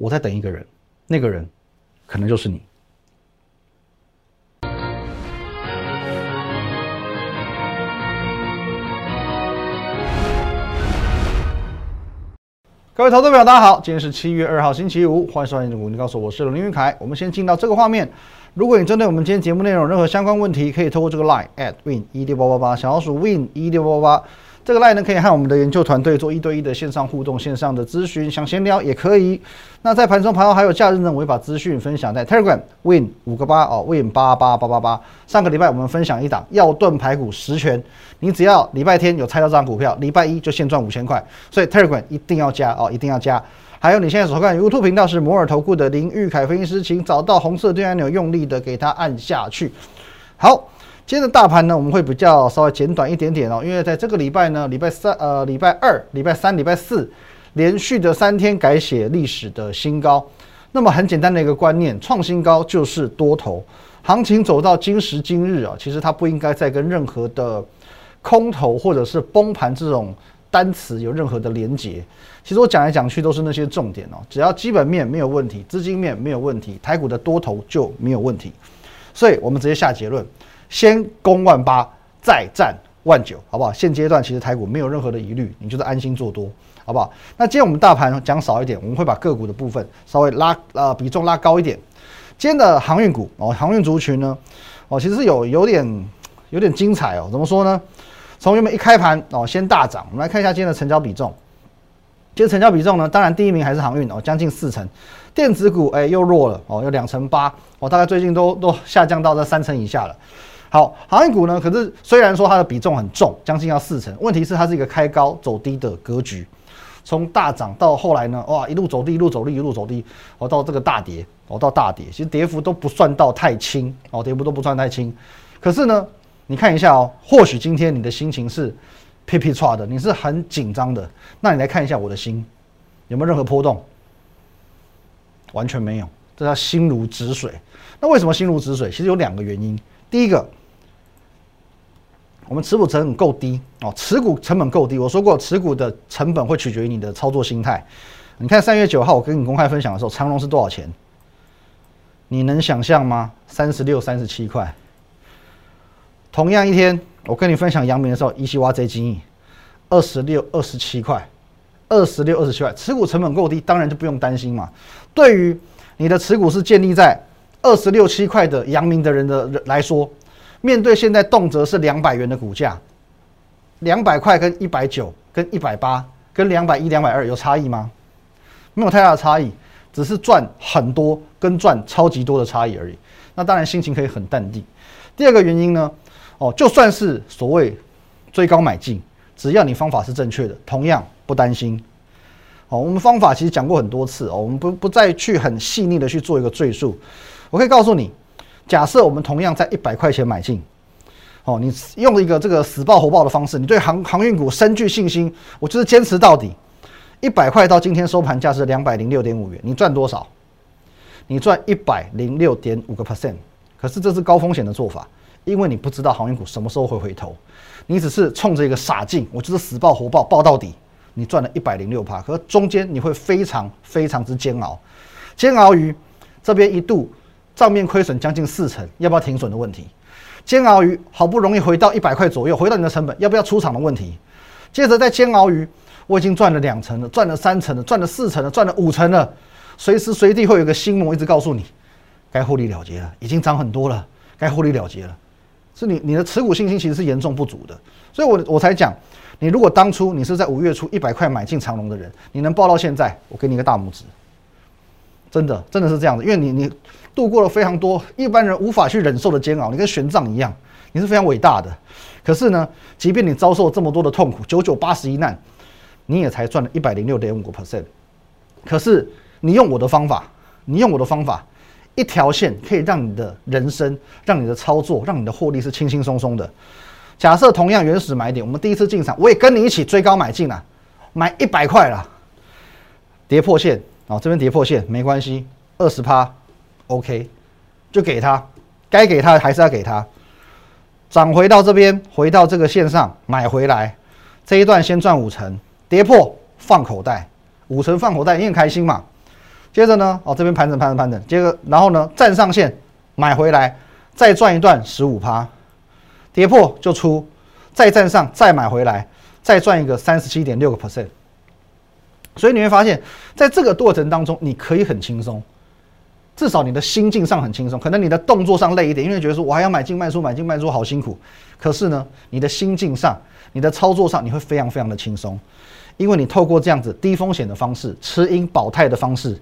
我在等一个人，那个人可能就是你。各位投资朋友，大家好，今天是七月二号，星期五，欢迎收看《股你告诉我》，我是林云凯。我们先进到这个画面。如果你针对我们今天节目内容任何相关问题，可以透过这个 line at win 一六八八八，小老鼠 win 一六八八八。这个 line 呢，可以和我们的研究团队做一对一的线上互动、线上的咨询，想闲聊也可以。那在盘中、盘后还有假日呢，我会把资讯分享在 Telegram win 五个八哦，win 八八八八八。上个礼拜我们分享一档要盾排骨十全，你只要礼拜天有猜到这张股票，礼拜一就现赚五千块，所以 Telegram 一定要加哦，一定要加。还有你现在所看 YouTube 频道是摩尔投顾的林玉凯分析师，请找到红色对按钮，用力的给它按下去。好，今天的大盘呢，我们会比较稍微简短一点点哦，因为在这个礼拜呢，礼拜三、呃，礼拜二、礼拜三、礼拜四连续的三天改写历史的新高。那么很简单的一个观念，创新高就是多头，行情走到今时今日啊，其实它不应该再跟任何的空头或者是崩盘这种。单词有任何的连结，其实我讲来讲去都是那些重点哦。只要基本面没有问题，资金面没有问题，台股的多头就没有问题。所以我们直接下结论：先攻万八，再战万九，好不好？现阶段其实台股没有任何的疑虑，你就是安心做多，好不好？那今天我们大盘讲少一点，我们会把个股的部分稍微拉呃比重拉高一点。今天的航运股哦，航运族群呢哦，其实有有点有点精彩哦。怎么说呢？从原本一开盘哦，先大涨。我们来看一下今天的成交比重。今天成交比重呢，当然第一名还是航运哦，将近四成。电子股哎又弱了哦，有两成八哦，大概最近都都下降到这三成以下了。好，航运股呢，可是虽然说它的比重很重，将近要四成，问题是它是一个开高走低的格局。从大涨到后来呢，哇，一路走低，一路走低，一路走低，哦，到这个大跌，哦，到大跌，其实跌幅都不算到太轻哦，跌幅都不算太轻。可是呢？你看一下哦，或许今天你的心情是噼噼唰的，你是很紧张的。那你来看一下我的心，有没有任何波动？完全没有，这叫心如止水。那为什么心如止水？其实有两个原因。第一个，我们持股成本够低哦，持股成本够低。我说过，持股的成本会取决于你的操作心态。你看三月九号我跟你公开分享的时候，长隆是多少钱？你能想象吗？三十六、三十七块。同样一天，我跟你分享阳明的时候，一西挖贼精益，二十六、二十七块，二十六、二十七块，持股成本够低，当然就不用担心嘛。对于你的持股是建立在二十六七块的阳明的人的来说，面对现在动辄是两百元的股价，两百块跟一百九、跟一百八、跟两百一、两百二有差异吗？没有太大的差异，只是赚很多跟赚超级多的差异而已。那当然心情可以很淡定。第二个原因呢？哦，就算是所谓追高买进，只要你方法是正确的，同样不担心。哦，我们方法其实讲过很多次哦，我们不不再去很细腻的去做一个赘述。我可以告诉你，假设我们同样在一百块钱买进，哦，你用一个这个死抱活抱的方式，你对航航运股深具信心，我就是坚持到底。一百块到今天收盘价是两百零六点五元，你赚多少？你赚一百零六点五个 percent。可是这是高风险的做法。因为你不知道航运股什么时候会回头，你只是冲着一个傻劲，我就是死抱活抱抱到底，你赚了一百零六趴，可是中间你会非常非常之煎熬，煎熬于这边一度账面亏损将近四成，要不要停损的问题，煎熬鱼好不容易回到一百块左右，回到你的成本要不要出场的问题，接着再煎熬鱼我已经赚了两成了，赚了三成了，赚了四成了，赚了五成了，随时随地会有个心魔一直告诉你，该获利了结了，已经涨很多了，该获利了结了。是你你的持股信心其实是严重不足的，所以我我才讲，你如果当初你是在五月初一百块买进长隆的人，你能报到现在，我给你一个大拇指，真的真的是这样的，因为你你度过了非常多一般人无法去忍受的煎熬，你跟玄奘一样，你是非常伟大的。可是呢，即便你遭受这么多的痛苦，九九八十一难，你也才赚了一百零六点五个 percent。可是你用我的方法，你用我的方法。一条线可以让你的人生、让你的操作、让你的获利是轻轻松松的。假设同样原始买点，我们第一次进场，我也跟你一起追高买进了，买一百块了，跌破线啊，这边跌破线没关系，二十趴，OK，就给他，该给他还是要给他。涨回到这边，回到这个线上买回来，这一段先赚五成，跌破放口袋，五成放口袋，你很开心嘛？接着呢，哦这边盘整盘整盘整，接着然后呢站上线买回来，再赚一段十五趴，跌破就出，再站上再买回来，再赚一个三十七点六个 percent。所以你会发现，在这个过程当中，你可以很轻松，至少你的心境上很轻松。可能你的动作上累一点，因为觉得说我还要买进卖出，买进卖出好辛苦。可是呢，你的心境上，你的操作上，你会非常非常的轻松，因为你透过这样子低风险的方式，持盈保泰的方式，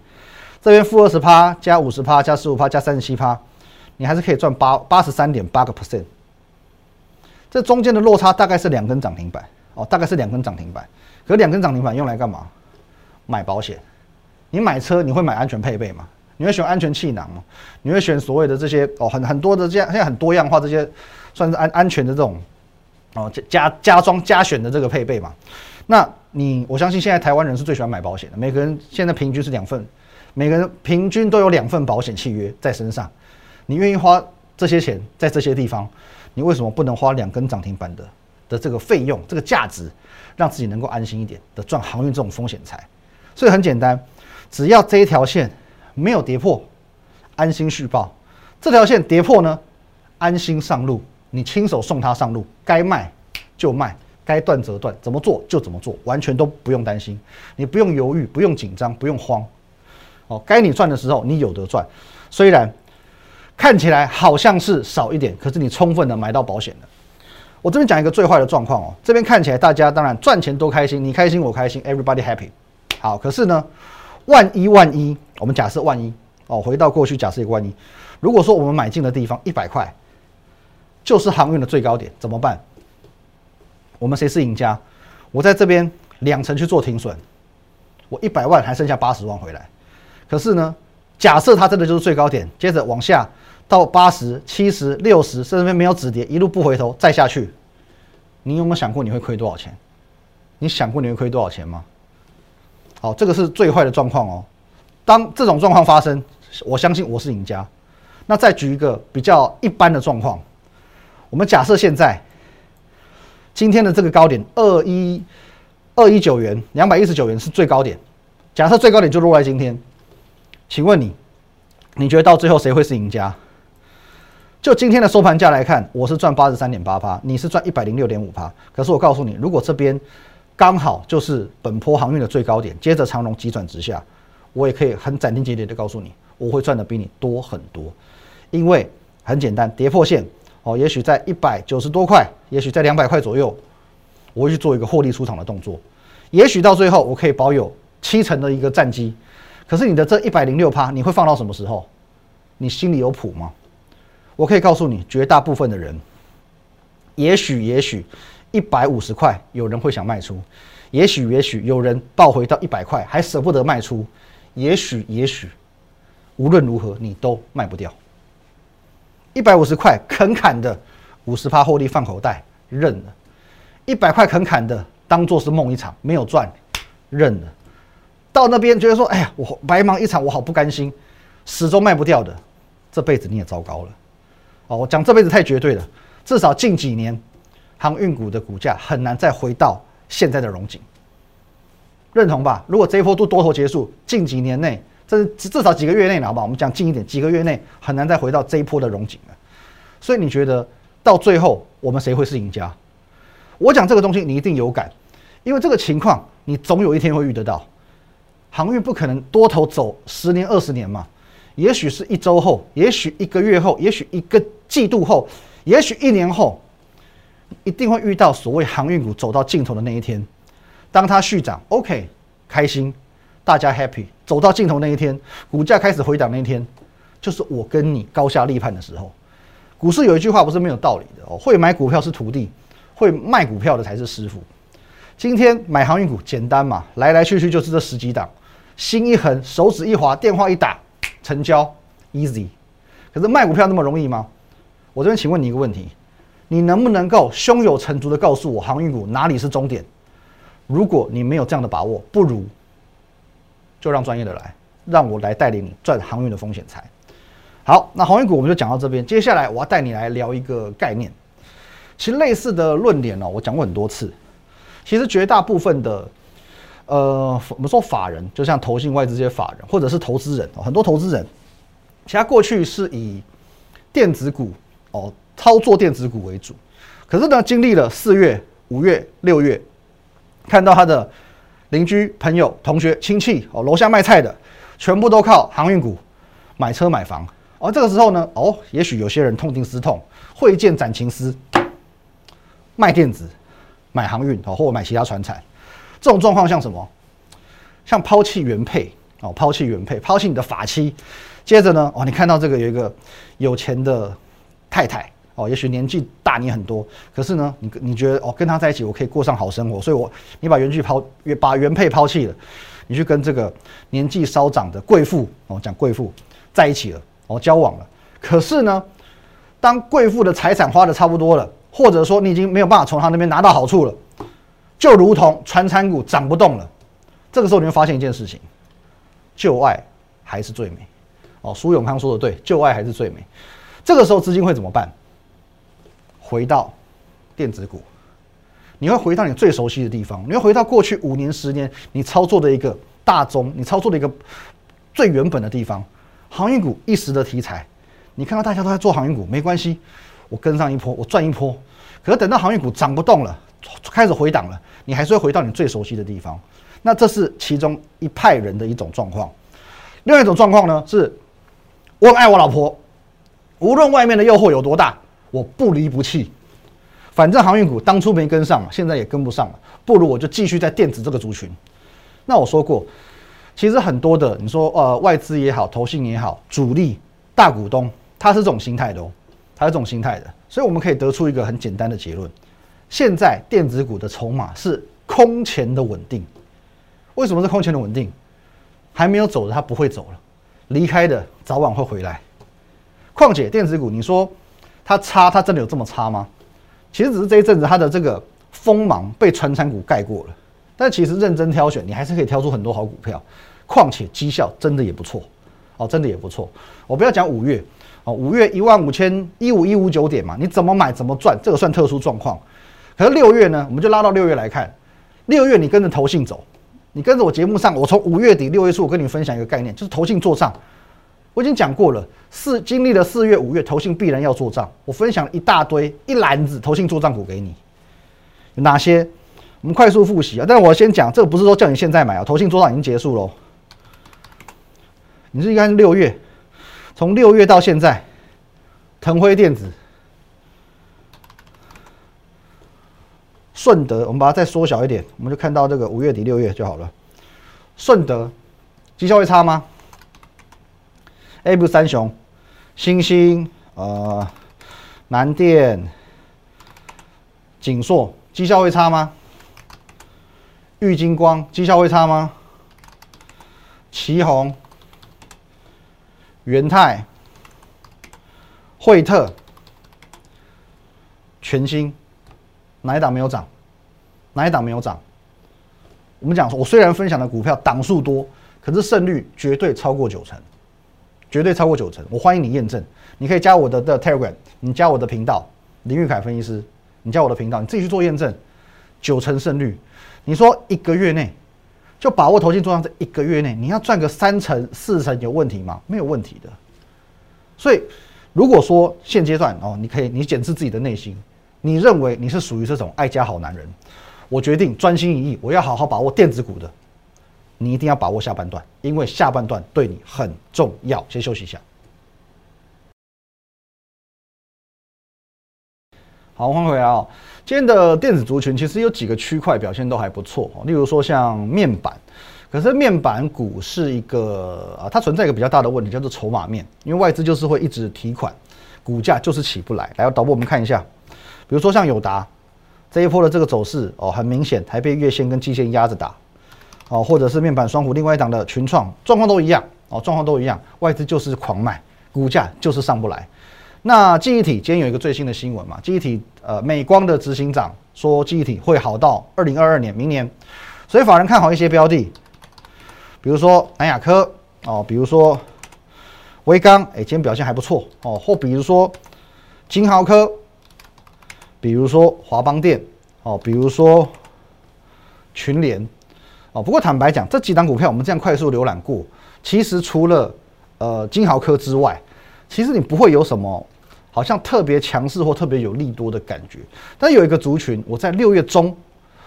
这边负二十趴加五十趴加十五趴加三十七趴，你还是可以赚八八十三点八个 percent。这中间的落差大概是两根涨停板哦，大概是两根涨停板。可两根涨停板用来干嘛？买保险，你买车你会买安全配备吗？你会选安全气囊吗？你会选所谓的这些哦，很很多的这样现在很多样化这些算是安安全的这种哦加加加装加选的这个配备嘛？那你我相信现在台湾人是最喜欢买保险的，每个人现在平均是两份，每个人平均都有两份保险契约在身上，你愿意花这些钱在这些地方，你为什么不能花两根涨停板的的这个费用这个价值，让自己能够安心一点的赚航运这种风险财？所以很简单，只要这一条线没有跌破，安心续报；这条线跌破呢，安心上路。你亲手送他上路，该卖就卖，该断则断，怎么做就怎么做，完全都不用担心。你不用犹豫，不用紧张，不用慌。哦，该你赚的时候你有得赚。虽然看起来好像是少一点，可是你充分的买到保险了。我这边讲一个最坏的状况哦，这边看起来大家当然赚钱都开心，你开心我开心，everybody happy。好，可是呢，万一万一，我们假设万一哦，回到过去假设一个万一，如果说我们买进的地方一百块，就是航运的最高点，怎么办？我们谁是赢家？我在这边两层去做停损，我一百万还剩下八十万回来。可是呢，假设它真的就是最高点，接着往下到八十七十六十，甚至没有止跌，一路不回头再下去，你有没有想过你会亏多少钱？你想过你会亏多少钱吗？好，这个是最坏的状况哦。当这种状况发生，我相信我是赢家。那再举一个比较一般的状况，我们假设现在今天的这个高点二一二一九元，两百一十九元是最高点。假设最高点就落在今天，请问你，你觉得到最后谁会是赢家？就今天的收盘价来看，我是赚八十三点八八，你是赚一百零六点五八。可是我告诉你，如果这边刚好就是本波航运的最高点，接着长龙急转直下，我也可以很斩钉截铁的告诉你，我会赚的比你多很多，因为很简单，跌破线哦，也许在一百九十多块，也许在两百块左右，我会去做一个获利出场的动作，也许到最后我可以保有七成的一个战绩，可是你的这一百零六趴，你会放到什么时候？你心里有谱吗？我可以告诉你，绝大部分的人，也许也许。一百五十块，有人会想卖出，也许也许有人抱回到一百块还舍不得卖出，也许也许，无论如何你都卖不掉。一百五十块肯砍的，五十趴获利放口袋认了；一百块肯砍的，当做是梦一场，没有赚认了。到那边觉得说，哎呀，我白忙一场，我好不甘心，始终卖不掉的，这辈子你也糟糕了。哦，我讲这辈子太绝对了，至少近几年。航运股的股价很难再回到现在的荣景，认同吧？如果这一波都多头结束，近几年内，这至少几个月内，好吧？我们讲近一点，几个月内很难再回到这一波的荣景了。所以你觉得到最后我们谁会是赢家？我讲这个东西你一定有感，因为这个情况你总有一天会遇得到。航运不可能多头走十年二十年嘛，也许是一周后，也许一个月后，也许一个季度后，也许一年后。一定会遇到所谓航运股走到尽头的那一天，当它续涨，OK，开心，大家 happy。走到尽头那一天，股价开始回档那一天，就是我跟你高下立判的时候。股市有一句话不是没有道理的哦，会买股票是徒弟，会卖股票的才是师傅。今天买航运股简单嘛，来来去去就是这十几档，心一横，手指一滑，电话一打，成交，easy。可是卖股票那么容易吗？我这边请问你一个问题。你能不能够胸有成竹的告诉我航运股哪里是终点？如果你没有这样的把握，不如就让专业的来，让我来带领你赚航运的风险财。好，那航运股我们就讲到这边。接下来我要带你来聊一个概念。其实类似的论点呢，我讲过很多次。其实绝大部分的呃，我们说法人，就像投信外资这些法人，或者是投资人，很多投资人，其他过去是以电子股哦操作电子股为主，可是呢，经历了四月、五月、六月，看到他的邻居、朋友、同学、亲戚哦，楼下卖菜的，全部都靠航运股买车买房，而这个时候呢，哦，也许有些人痛定思痛，会见斩情丝，卖电子、买航运哦，或者买其他船产。这种状况像什么？像抛弃原配哦，抛弃原配，抛弃你的法妻。接着呢，哦，你看到这个有一个有钱的太太哦，也许年纪大你很多，可是呢，你你觉得哦，跟他在一起我可以过上好生活，所以我你把原句抛把原配抛弃了，你去跟这个年纪稍长的贵妇哦，讲贵妇在一起了哦，交往了。可是呢，当贵妇的财产花的差不多了，或者说你已经没有办法从他那边拿到好处了。就如同传产股涨不动了，这个时候你会发现一件事情：旧爱还是最美。哦，苏永康说的对，旧爱还是最美。这个时候资金会怎么办？回到电子股，你会回到你最熟悉的地方，你会回到过去五年、十年你操作的一个大宗，你操作的一个最原本的地方。航运股一时的题材，你看到大家都在做航运股，没关系，我跟上一波，我赚一波。可是等到航运股涨不动了。开始回档了，你还是会回到你最熟悉的地方。那这是其中一派人的一种状况。另外一种状况呢，是我爱我老婆，无论外面的诱惑有多大，我不离不弃。反正航运股当初没跟上，现在也跟不上了，不如我就继续在电子这个族群。那我说过，其实很多的，你说呃外资也好，投信也好，主力大股东，他是这种心态的哦，他是这种心态的。所以我们可以得出一个很简单的结论。现在电子股的筹码是空前的稳定，为什么是空前的稳定？还没有走的它不会走了，离开的早晚会回来。况且电子股，你说它差，它真的有这么差吗？其实只是这一阵子它的这个锋芒被传产股盖过了，但其实认真挑选，你还是可以挑出很多好股票。况且绩效真的也不错，哦，真的也不错。我不要讲五月，哦，五月一万五千一五一五九点嘛，你怎么买怎么赚，这个算特殊状况。可是六月呢，我们就拉到六月来看。六月你跟着投信走，你跟着我节目上，我从五月底六月初，我跟你分享一个概念，就是投信做账。我已经讲过了，四经历了四月、五月，投信必然要做账。我分享一大堆一篮子投信做账股给你，有哪些？我们快速复习啊！但我先讲，这个不是说叫你现在买啊，投信做账已经结束喽。你是应该六月，从六月到现在，腾辉电子。顺德，我们把它再缩小一点，我们就看到这个五月底六月就好了。顺德绩效会差吗？A 不三雄，星星、呃，南电、锦硕绩效会差吗？玉金光绩效会差吗？旗宏、元泰、惠特、全新。哪一档没有涨？哪一档没有涨？我们讲，我虽然分享的股票档数多，可是胜率绝对超过九成，绝对超过九成。我欢迎你验证，你可以加我的的 Telegram，你加我的频道林玉凯分析师，你加我的频道，你自己去做验证，九成胜率。你说一个月内就把握投进做上这一个月内，你要赚个三成四成有问题吗？没有问题的。所以如果说现阶段哦，你可以你检视自己的内心。你认为你是属于这种爱家好男人？我决定专心一意，我要好好把握电子股的。你一定要把握下半段，因为下半段对你很重要。先休息一下。好，欢迎回来啊！今天的电子族群其实有几个区块表现都还不错例如说像面板，可是面板股是一个啊，它存在一个比较大的问题，叫做筹码面，因为外资就是会一直提款，股价就是起不来。来，导播我们看一下。比如说像友达这一波的这个走势哦，很明显还被月线跟季线压着打哦，或者是面板双虎另外一档的群创状况都一样哦，状况都一样，外资就是狂卖，股价就是上不来。那记忆体今天有一个最新的新闻嘛，记忆体呃美光的执行长说记忆体会好到二零二二年明年，所以法人看好一些标的，比如说南亚科哦，比如说微刚哎今天表现还不错哦，或比如说金豪科。比如说华邦电，哦，比如说群联，哦。不过坦白讲，这几档股票我们这样快速浏览过，其实除了呃金豪科之外，其实你不会有什么好像特别强势或特别有利多的感觉。但有一个族群，我在六月中，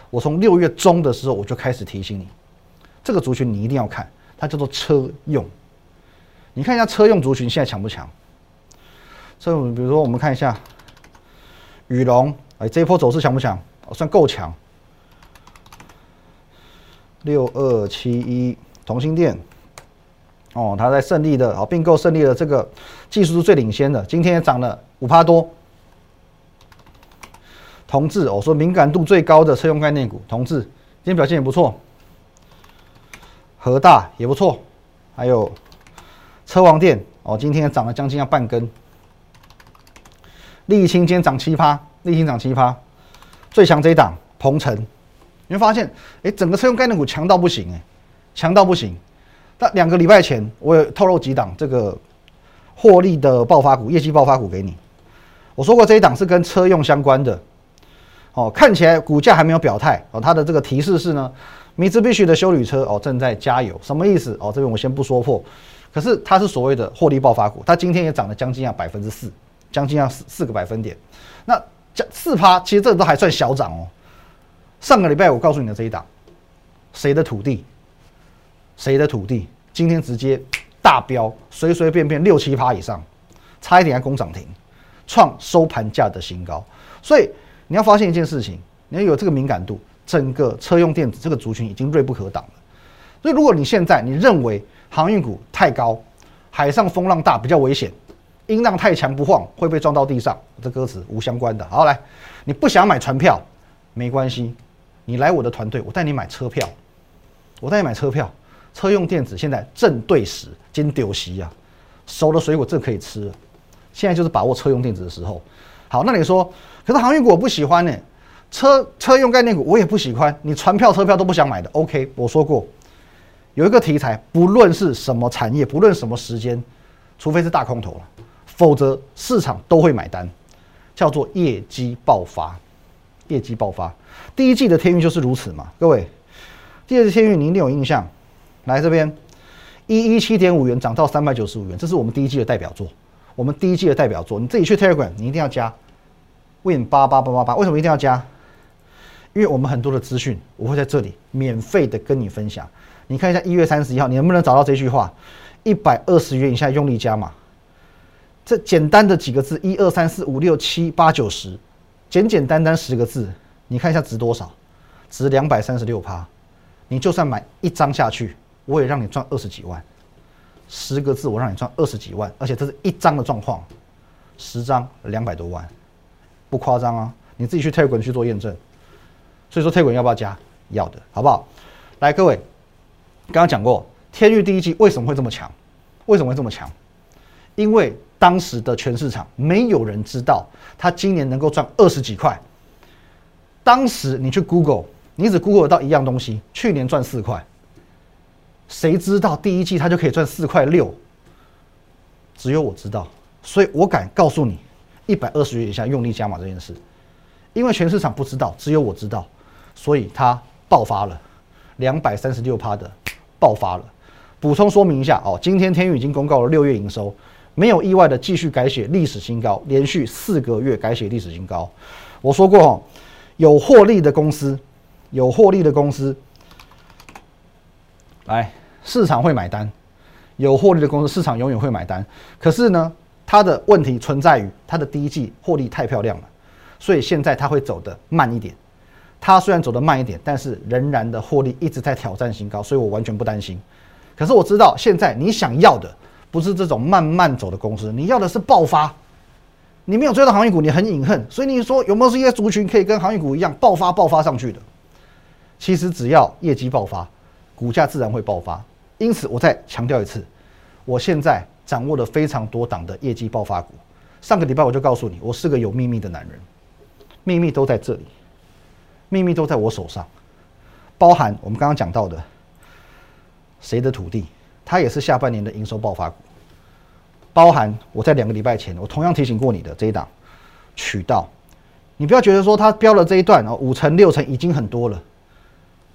我从六月中的时候我就开始提醒你，这个族群你一定要看，它叫做车用。你看一下车用族群现在强不强？这比如说我们看一下宇龙，哎，这一波走势强不强？算够强。六二七一同心店，哦，它在胜利的哦并购胜利的这个技术是最领先的，今天也涨了五趴多。同志，哦，说敏感度最高的车用概念股，同志今天表现也不错。和大也不错，还有车王店，哦，今天涨了将近要半根。沥青今天涨七趴，沥青涨七趴，最强这一档鹏程。你会发现，哎，整个车用概念股强到不行，哎，强到不行。那两个礼拜前，我有透露几档这个获利的爆发股、业绩爆发股给你。我说过这一档是跟车用相关的，哦，看起来股价还没有表态哦。它的这个提示是呢，米兹必须的修旅车哦正在加油，什么意思？哦，这边我先不说破。可是它是所谓的获利爆发股，它今天也涨了将近要百分之四，将近要四四个百分点。那加四趴，其实这都还算小涨哦。上个礼拜我告诉你的这一档，谁的土地？谁的土地？今天直接大飙，随随便便六七趴以上，差一点要攻涨停，创收盘价的新高。所以你要发现一件事情，你要有这个敏感度，整个车用电子这个族群已经锐不可挡了。所以如果你现在你认为航运股太高，海上风浪大比较危险，音浪太强不晃会被撞到地上，这歌词无相关的。好来，你不想买船票，没关系。你来我的团队，我带你买车票，我带你买车票。车用电子现在正对时，金丢席呀，熟的水果正可以吃。现在就是把握车用电子的时候。好，那你说，可是航运股我不喜欢呢，车车用概念股我也不喜欢。你船票车票都不想买的，OK？我说过，有一个题材，不论是什么产业，不论什么时间，除非是大空头了，否则市场都会买单，叫做业绩爆发。业绩爆发，第一季的天运就是如此嘛，各位。第二季天运，你一定有印象。来这边，一一七点五元涨到三百九十五元，这是我们第一季的代表作。我们第一季的代表作，你自己去 Telegram，你一定要加 Win 八八八八八。为什么一定要加？因为我们很多的资讯，我会在这里免费的跟你分享。你看一下一月三十一号，你能不能找到这句话？一百二十元以下用力加码。这简单的几个字，一二三四五六七八九十。简简单单十个字，你看一下值多少？值两百三十六趴。你就算买一张下去，我也让你赚二十几万。十个字我让你赚二十几万，而且这是一张的状况，十张两百多万，不夸张啊！你自己去 t e g r 去做验证。所以说 t e g r 要不要加？要的，好不好？来，各位，刚刚讲过，天域第一季为什么会这么强？为什么会这么强？因为当时的全市场没有人知道他今年能够赚二十几块。当时你去 Google，你只 Google 到一样东西，去年赚四块。谁知道第一季他就可以赚四块六？只有我知道，所以我敢告诉你，一百二十元以下用力加码这件事，因为全市场不知道，只有我知道，所以它爆发了，两百三十六趴的爆发了。补充说明一下哦，今天天宇已经公告了六月营收。没有意外的继续改写历史新高，连续四个月改写历史新高。我说过哦，有获利的公司，有获利的公司，来市场会买单。有获利的公司，市场永远会买单。可是呢，它的问题存在于它的第一季获利太漂亮了，所以现在它会走得慢一点。它虽然走得慢一点，但是仍然的获利一直在挑战新高，所以我完全不担心。可是我知道现在你想要的。不是这种慢慢走的公司，你要的是爆发。你没有追到航运股，你很隐恨。所以你说有没有一些族群可以跟航运股一样爆发、爆发上去的？其实只要业绩爆发，股价自然会爆发。因此，我再强调一次，我现在掌握了非常多档的业绩爆发股。上个礼拜我就告诉你，我是个有秘密的男人，秘密都在这里，秘密都在我手上，包含我们刚刚讲到的谁的土地。它也是下半年的营收爆发股，包含我在两个礼拜前，我同样提醒过你的这一档渠道，你不要觉得说它标了这一段哦，五成六成已经很多了，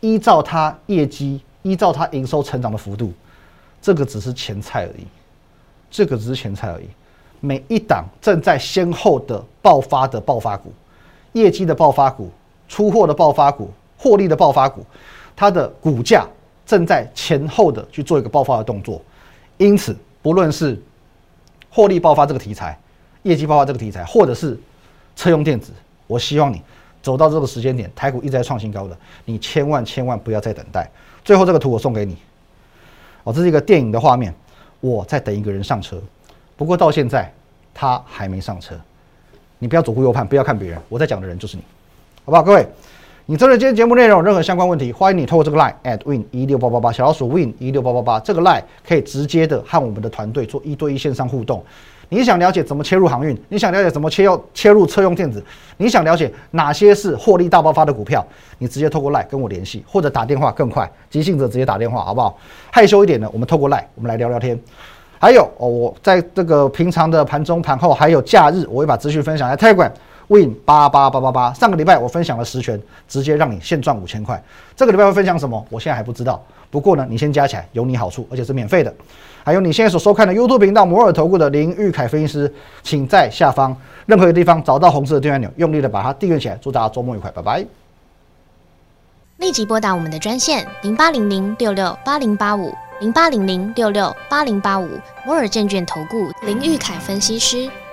依照它业绩，依照它营收成长的幅度，这个只是前菜而已，这个只是前菜而已。每一档正在先后的爆发的爆发股，业绩的爆发股，出货的爆发股，获利的爆发股，它的股价正在前后的去做一个爆发的动作。因此，不论是获利爆发这个题材，业绩爆发这个题材，或者是车用电子，我希望你走到这个时间点，台股一直在创新高的，你千万千万不要再等待。最后这个图我送给你，哦，这是一个电影的画面，我在等一个人上车，不过到现在他还没上车。你不要左顾右盼，不要看别人，我在讲的人就是你，好不好？各位，你针对今天节目内容任何相关问题，欢迎你透过这个 line at win 一六八八八小老鼠 win 一六八八八这个 line 可以直接的和我们的团队做一对一线上互动。你想了解怎么切入航运？你想了解怎么切入切入车用电子？你想了解哪些是获利大爆发的股票？你直接透过 line 跟我联系，或者打电话更快。急性子直接打电话，好不好？害羞一点的，我们透过 line 我们来聊聊天。还有哦，我在这个平常的盘中、盘后，还有假日，我会把资讯分享在 Telegram Win 八八八八八。上个礼拜我分享了十权，直接让你现赚五千块。这个礼拜会分享什么？我现在还不知道。不过呢，你先加起来有你好处，而且是免费的。还有你现在所收看的 YouTube 频道摩尔投顾的林玉凯分析师，请在下方任何一个地方找到红色的订阅按钮，用力的把它订阅起来。祝大家周末愉快，拜拜。立即拨打我们的专线零八零零六六八零八五零八零零六六八零八五摩尔证券投顾林玉凯分析师。